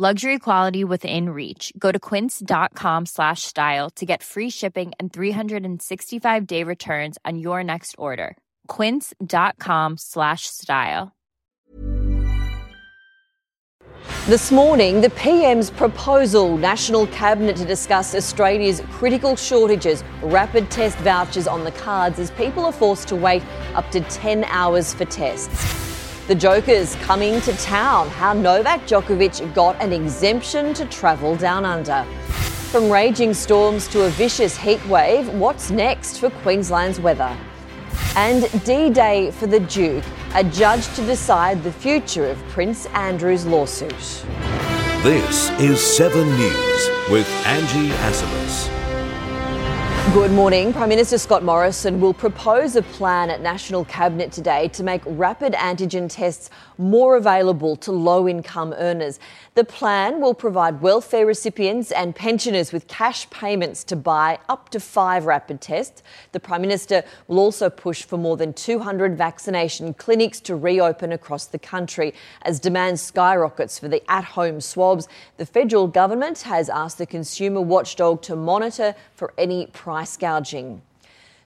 Luxury quality within reach. Go to quince.com slash style to get free shipping and 365 day returns on your next order. Quince.com slash style. This morning, the PM's proposal, National Cabinet to discuss Australia's critical shortages, rapid test vouchers on the cards as people are forced to wait up to 10 hours for tests. The Jokers coming to town, how Novak Djokovic got an exemption to travel down under. From raging storms to a vicious heat wave, what's next for Queensland's weather? And D Day for the Duke, a judge to decide the future of Prince Andrew's lawsuit. This is 7 News with Angie Asimus. Good morning. Prime Minister Scott Morrison will propose a plan at National Cabinet today to make rapid antigen tests more available to low income earners. The plan will provide welfare recipients and pensioners with cash payments to buy up to five rapid tests. The Prime Minister will also push for more than 200 vaccination clinics to reopen across the country as demand skyrockets for the at home swabs. The federal government has asked the consumer watchdog to monitor for any price gouging.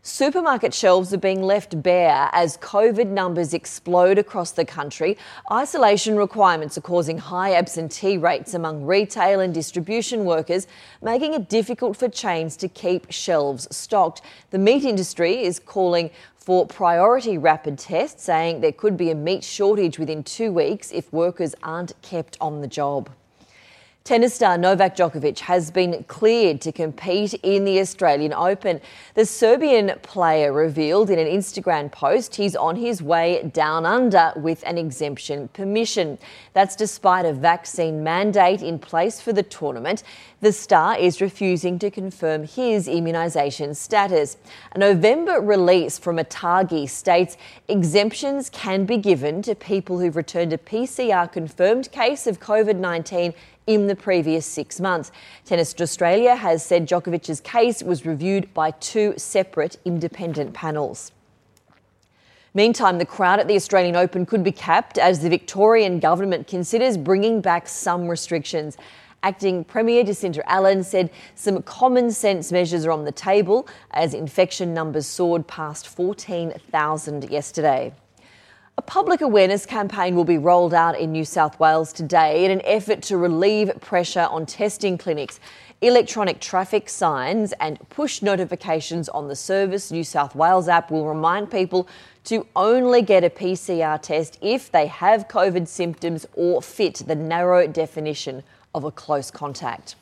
Supermarket shelves are being left bare as COVID numbers explode across the country. Isolation requirements are causing high absentee rates among retail and distribution workers, making it difficult for chains to keep shelves stocked. The meat industry is calling for priority rapid tests, saying there could be a meat shortage within two weeks if workers aren't kept on the job. Tennis star Novak Djokovic has been cleared to compete in the Australian Open. The Serbian player revealed in an Instagram post he's on his way down under with an exemption permission. That's despite a vaccine mandate in place for the tournament. The star is refusing to confirm his immunisation status. A November release from ATAGI states exemptions can be given to people who've returned a PCR confirmed case of COVID 19 in the previous six months. Tennis Australia has said Djokovic's case was reviewed by two separate independent panels. Meantime, the crowd at the Australian Open could be capped as the Victorian government considers bringing back some restrictions. Acting Premier Jacinta Allan said some common sense measures are on the table as infection numbers soared past 14,000 yesterday. A public awareness campaign will be rolled out in New South Wales today in an effort to relieve pressure on testing clinics. Electronic traffic signs and push notifications on the Service New South Wales app will remind people to only get a PCR test if they have COVID symptoms or fit the narrow definition of a close contact.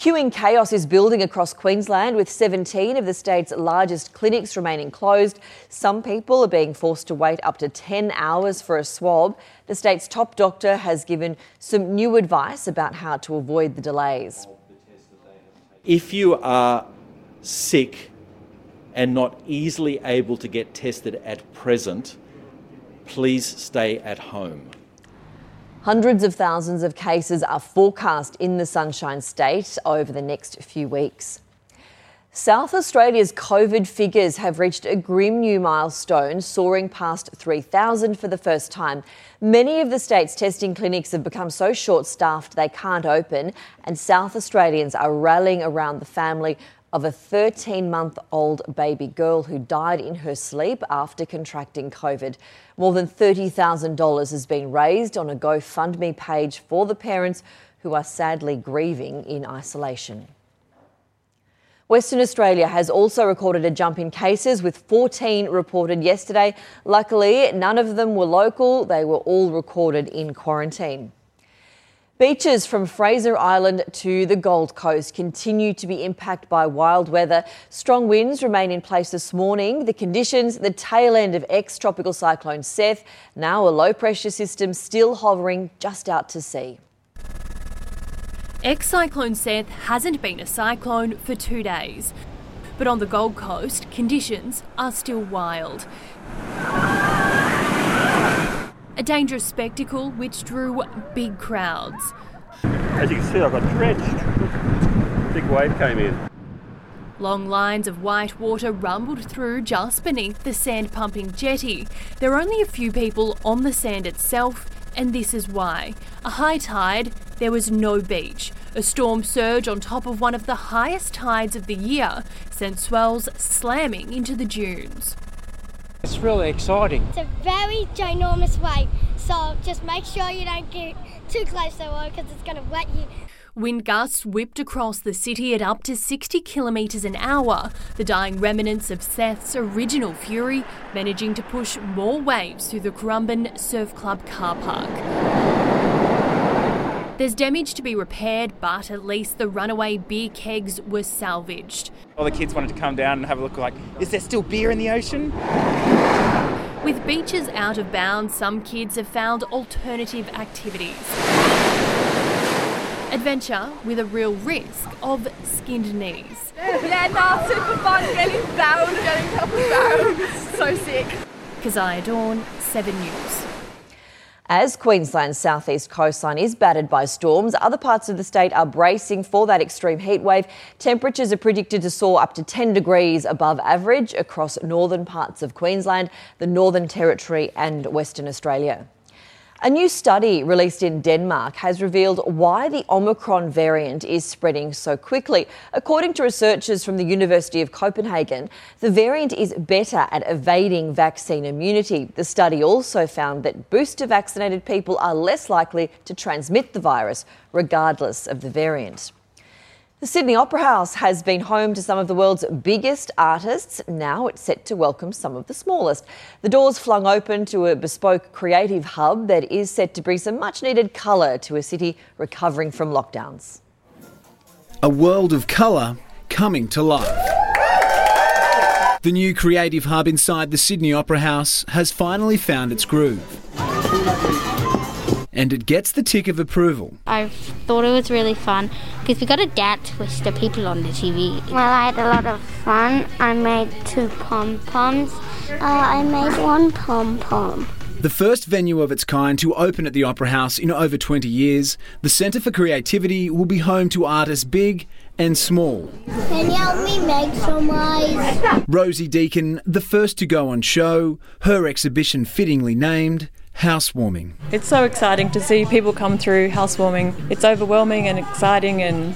Queuing chaos is building across Queensland with 17 of the state's largest clinics remaining closed. Some people are being forced to wait up to 10 hours for a swab. The state's top doctor has given some new advice about how to avoid the delays. If you are sick and not easily able to get tested at present, please stay at home. Hundreds of thousands of cases are forecast in the Sunshine State over the next few weeks. South Australia's COVID figures have reached a grim new milestone, soaring past 3,000 for the first time. Many of the state's testing clinics have become so short staffed they can't open, and South Australians are rallying around the family of a 13 month old baby girl who died in her sleep after contracting COVID. More than $30,000 has been raised on a GoFundMe page for the parents who are sadly grieving in isolation. Western Australia has also recorded a jump in cases, with 14 reported yesterday. Luckily, none of them were local, they were all recorded in quarantine. Beaches from Fraser Island to the Gold Coast continue to be impacted by wild weather. Strong winds remain in place this morning. The conditions, the tail end of ex tropical cyclone Seth, now a low pressure system still hovering just out to sea. Ex Cyclone Seth hasn't been a cyclone for two days. But on the Gold Coast, conditions are still wild. A dangerous spectacle which drew big crowds. As you can see, I got drenched. Big wave came in. Long lines of white water rumbled through just beneath the sand pumping jetty. There are only a few people on the sand itself, and this is why. A high tide, there was no beach. A storm surge on top of one of the highest tides of the year sent swells slamming into the dunes. It's really exciting. It's a very ginormous wave, so just make sure you don't get too close to the water because it's going to wet you. Wind gusts whipped across the city at up to 60 kilometres an hour, the dying remnants of Seth's original fury managing to push more waves through the Currumbin Surf Club car park. There's damage to be repaired, but at least the runaway beer kegs were salvaged. All the kids wanted to come down and have a look like, is there still beer in the ocean? With beaches out of bounds, some kids have found alternative activities. Adventure with a real risk of skinned knees. Yeah, no, super fun getting down, getting up and down. So sick. Keziah Dawn, 7 News. As Queensland's southeast coastline is battered by storms, other parts of the state are bracing for that extreme heat wave. Temperatures are predicted to soar up to 10 degrees above average across northern parts of Queensland, the Northern Territory, and Western Australia. A new study released in Denmark has revealed why the Omicron variant is spreading so quickly. According to researchers from the University of Copenhagen, the variant is better at evading vaccine immunity. The study also found that booster vaccinated people are less likely to transmit the virus, regardless of the variant. The Sydney Opera House has been home to some of the world's biggest artists. Now it's set to welcome some of the smallest. The doors flung open to a bespoke creative hub that is set to bring some much needed colour to a city recovering from lockdowns. A world of colour coming to life. The new creative hub inside the Sydney Opera House has finally found its groove and it gets the tick of approval. I thought it was really fun because we got to dance with the people on the TV. Well, I had a lot of fun. I made two pom poms. Uh, I made one pom pom. The first venue of its kind to open at the Opera House in over 20 years, the Centre for Creativity will be home to artists big and small. Can you help me make some eyes? Rosie Deacon, the first to go on show, her exhibition fittingly named Housewarming. It's so exciting to see people come through housewarming. It's overwhelming and exciting in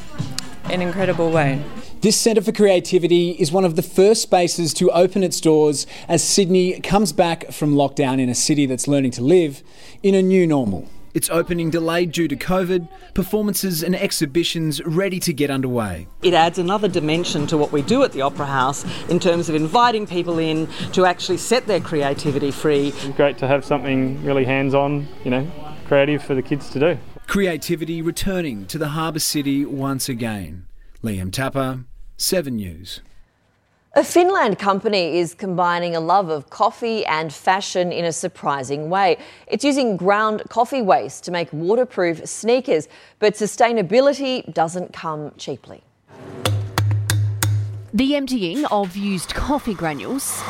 an incredible way. This Centre for Creativity is one of the first spaces to open its doors as Sydney comes back from lockdown in a city that's learning to live in a new normal. Its opening delayed due to COVID, performances and exhibitions ready to get underway. It adds another dimension to what we do at the Opera House in terms of inviting people in to actually set their creativity free. It's great to have something really hands on, you know, creative for the kids to do. Creativity returning to the harbour city once again. Liam Tapper, 7 News. A Finland company is combining a love of coffee and fashion in a surprising way. It's using ground coffee waste to make waterproof sneakers, but sustainability doesn't come cheaply. The emptying of used coffee granules,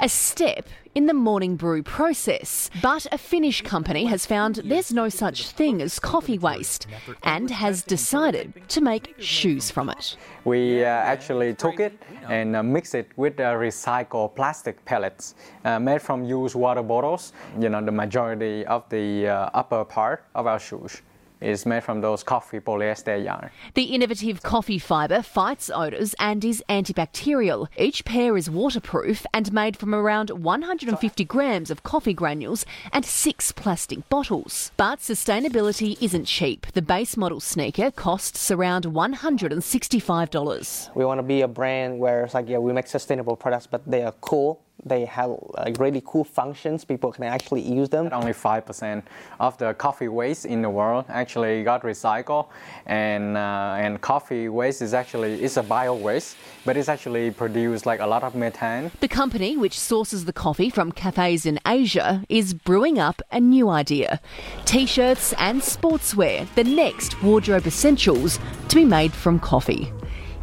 a step in the morning brew process. But a Finnish company has found there's no such thing as coffee waste and has decided to make shoes from it. We uh, actually took it and uh, mixed it with uh, recycled plastic pellets uh, made from used water bottles, you know, the majority of the uh, upper part of our shoes. Is made from those coffee polyester yarn. The innovative coffee fibre fights odours and is antibacterial. Each pair is waterproof and made from around 150 grams of coffee granules and six plastic bottles. But sustainability isn't cheap. The base model sneaker costs around $165. We want to be a brand where it's like, yeah, we make sustainable products, but they are cool they have like really cool functions. People can actually use them. Only 5% of the coffee waste in the world actually got recycled, and uh, and coffee waste is actually it's a bio waste, but it's actually produced like a lot of methane. The company, which sources the coffee from cafes in Asia, is brewing up a new idea: t-shirts and sportswear, the next wardrobe essentials to be made from coffee.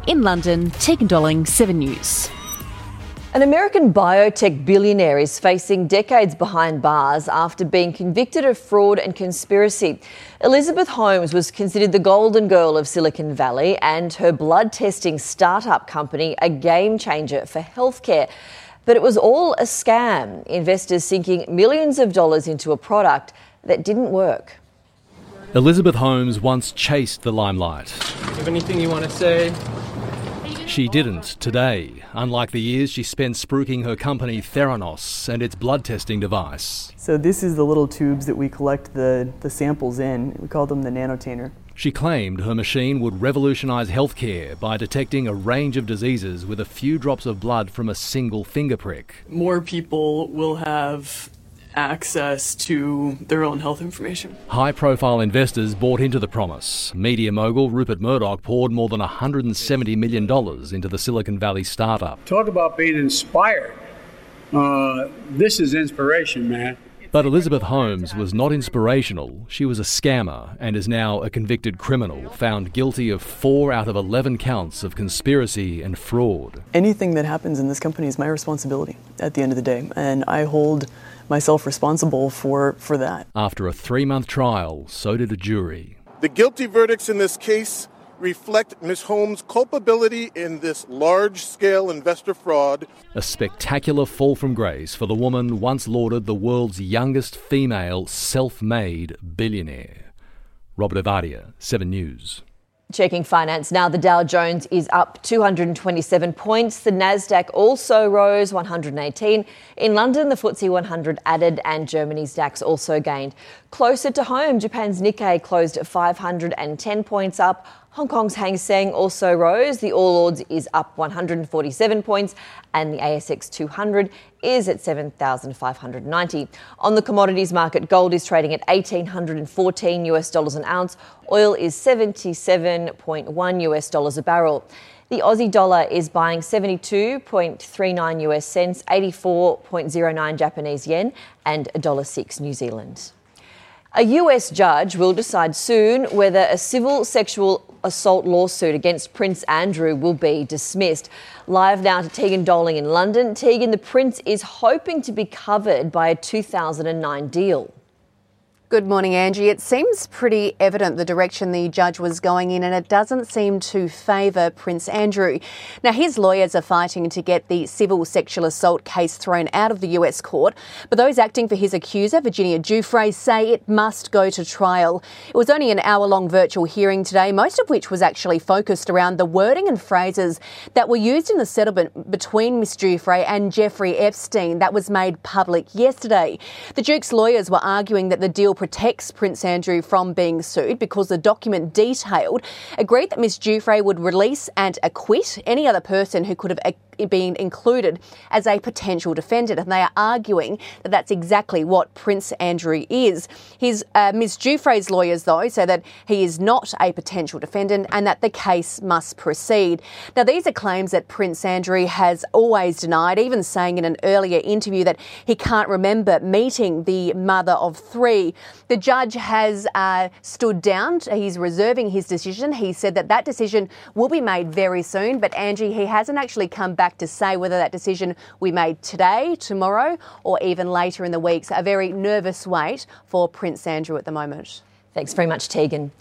In London, Tegan Dolling, 7 News. An American biotech billionaire is facing decades behind bars after being convicted of fraud and conspiracy. Elizabeth Holmes was considered the golden girl of Silicon Valley and her blood testing startup company a game changer for healthcare. But it was all a scam, investors sinking millions of dollars into a product that didn't work. Elizabeth Holmes once chased the limelight. Have anything you want to say? She didn't today, unlike the years she spent spruiking her company Theranos and its blood testing device. So this is the little tubes that we collect the, the samples in. We call them the nanotainer. She claimed her machine would revolutionise healthcare by detecting a range of diseases with a few drops of blood from a single finger prick. More people will have access to their own health information. High profile investors bought into the promise. Media mogul Rupert Murdoch poured more than $170 million into the Silicon Valley startup. Talk about being inspired. Uh, this is inspiration, man. But Elizabeth Holmes was not inspirational. She was a scammer and is now a convicted criminal, found guilty of four out of 11 counts of conspiracy and fraud. Anything that happens in this company is my responsibility at the end of the day, and I hold myself responsible for, for that. After a three month trial, so did a jury. The guilty verdicts in this case reflect Ms. Holmes' culpability in this large scale investor fraud. A spectacular fall from grace for the woman once lauded the world's youngest female self made billionaire. Robert Ovadia, 7 News. Checking finance now, the Dow Jones is up 227 points. The Nasdaq also rose 118. In London, the FTSE 100 added, and Germany's DAX also gained. Closer to home, Japan's Nikkei closed at 510 points up. Hong Kong's Hang Seng also rose. The All Ords is up 147 points, and the ASX 200 is at 7,590. On the commodities market, gold is trading at 1,814 US dollars an ounce. Oil is 77.1 US dollars a barrel. The Aussie dollar is buying 72.39 US cents, 84.09 Japanese yen, and $1.06 New Zealand. A US judge will decide soon whether a civil sexual assault lawsuit against Prince Andrew will be dismissed. Live now to Tegan Dolling in London. Tegan, the Prince is hoping to be covered by a 2009 deal. Good morning, Angie. It seems pretty evident the direction the judge was going in, and it doesn't seem to favour Prince Andrew. Now, his lawyers are fighting to get the civil sexual assault case thrown out of the US court, but those acting for his accuser, Virginia Giuffre, say it must go to trial. It was only an hour long virtual hearing today, most of which was actually focused around the wording and phrases that were used in the settlement between Miss Giuffre and Jeffrey Epstein that was made public yesterday. The Duke's lawyers were arguing that the deal protects Prince Andrew from being sued because the document detailed agreed that Ms Giuffre would release and acquit any other person who could have being included as a potential defendant, and they are arguing that that's exactly what Prince Andrew is. His uh, Ms. Giuffre's lawyers, though, say that he is not a potential defendant and that the case must proceed. Now, these are claims that Prince Andrew has always denied, even saying in an earlier interview that he can't remember meeting the mother of three. The judge has uh, stood down. He's reserving his decision. He said that that decision will be made very soon, but Angie, he hasn't actually come back back to say whether that decision we made today, tomorrow, or even later in the week. So a very nervous wait for Prince Andrew at the moment. Thanks very much, Tegan.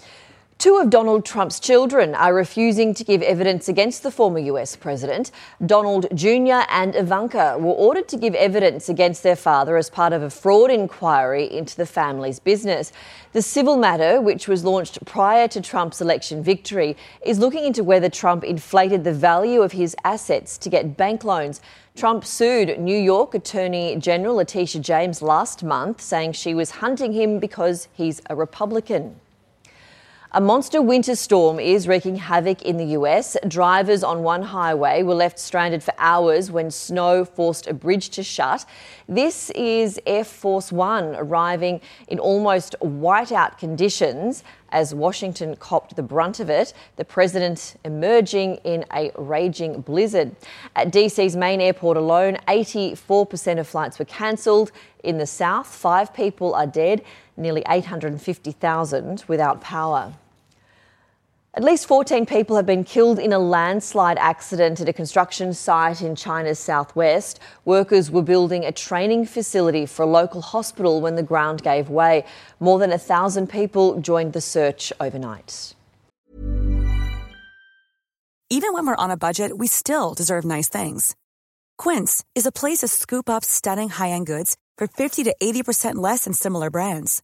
Two of Donald Trump's children are refusing to give evidence against the former US president. Donald Jr. and Ivanka were ordered to give evidence against their father as part of a fraud inquiry into the family's business. The civil matter, which was launched prior to Trump's election victory, is looking into whether Trump inflated the value of his assets to get bank loans. Trump sued New York Attorney General Letitia James last month, saying she was hunting him because he's a Republican. A monster winter storm is wreaking havoc in the US. Drivers on one highway were left stranded for hours when snow forced a bridge to shut. This is Air Force One arriving in almost whiteout conditions as Washington copped the brunt of it, the president emerging in a raging blizzard. At DC's main airport alone, 84% of flights were cancelled. In the south, five people are dead nearly 850,000 without power. At least 14 people have been killed in a landslide accident at a construction site in China's southwest. Workers were building a training facility for a local hospital when the ground gave way. More than a thousand people joined the search overnight. Even when we're on a budget, we still deserve nice things. Quince is a place to scoop up stunning high end goods for 50 to 80% less than similar brands.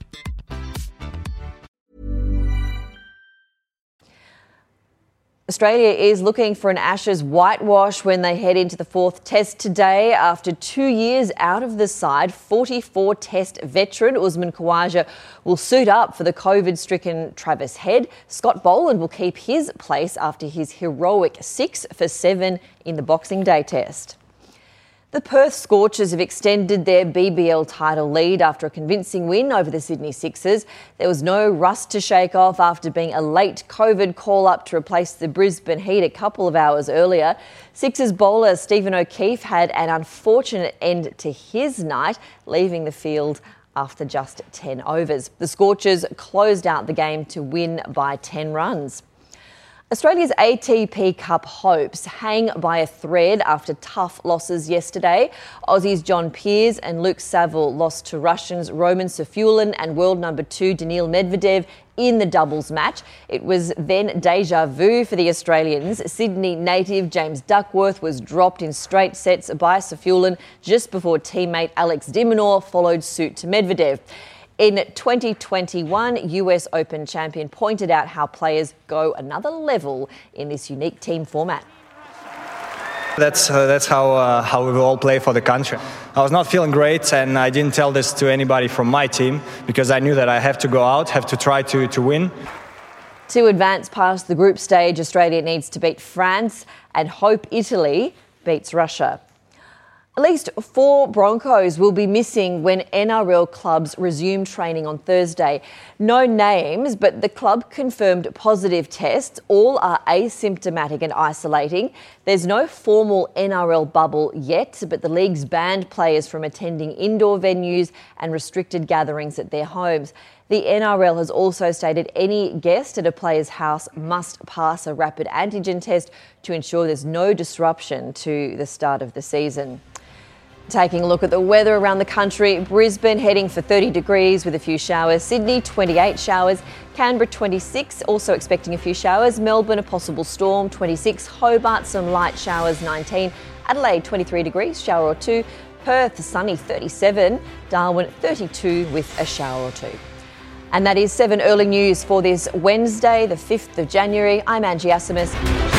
Australia is looking for an Ashes whitewash when they head into the fourth test today. After two years out of the side, 44 test veteran Usman Khawaja will suit up for the COVID stricken Travis Head. Scott Boland will keep his place after his heroic six for seven in the Boxing Day test. The Perth Scorchers have extended their BBL title lead after a convincing win over the Sydney Sixers. There was no rust to shake off after being a late COVID call up to replace the Brisbane Heat a couple of hours earlier. Sixers bowler Stephen O'Keefe had an unfortunate end to his night, leaving the field after just 10 overs. The Scorchers closed out the game to win by 10 runs. Australia's ATP Cup hopes hang by a thread after tough losses yesterday. Aussies John Peers and Luke Saville lost to Russians Roman Safiullin and world number two Daniil Medvedev in the doubles match. It was then deja vu for the Australians. Sydney native James Duckworth was dropped in straight sets by Safiullin just before teammate Alex de Minaur followed suit to Medvedev. In 2021, US Open champion pointed out how players go another level in this unique team format. That's uh, that's how uh, how we all play for the country. I was not feeling great, and I didn't tell this to anybody from my team because I knew that I have to go out, have to try to to win. To advance past the group stage, Australia needs to beat France and hope Italy beats Russia. At least four Broncos will be missing when NRL clubs resume training on Thursday. No names, but the club confirmed positive tests. All are asymptomatic and isolating. There's no formal NRL bubble yet, but the league's banned players from attending indoor venues and restricted gatherings at their homes. The NRL has also stated any guest at a player's house must pass a rapid antigen test to ensure there's no disruption to the start of the season. Taking a look at the weather around the country, Brisbane heading for 30 degrees with a few showers, Sydney 28 showers, Canberra 26, also expecting a few showers, Melbourne a possible storm 26, Hobart some light showers 19, Adelaide 23 degrees, shower or two, Perth sunny 37, Darwin 32 with a shower or two. And that is 7 early news for this Wednesday, the 5th of January. I'm Angie Asimus.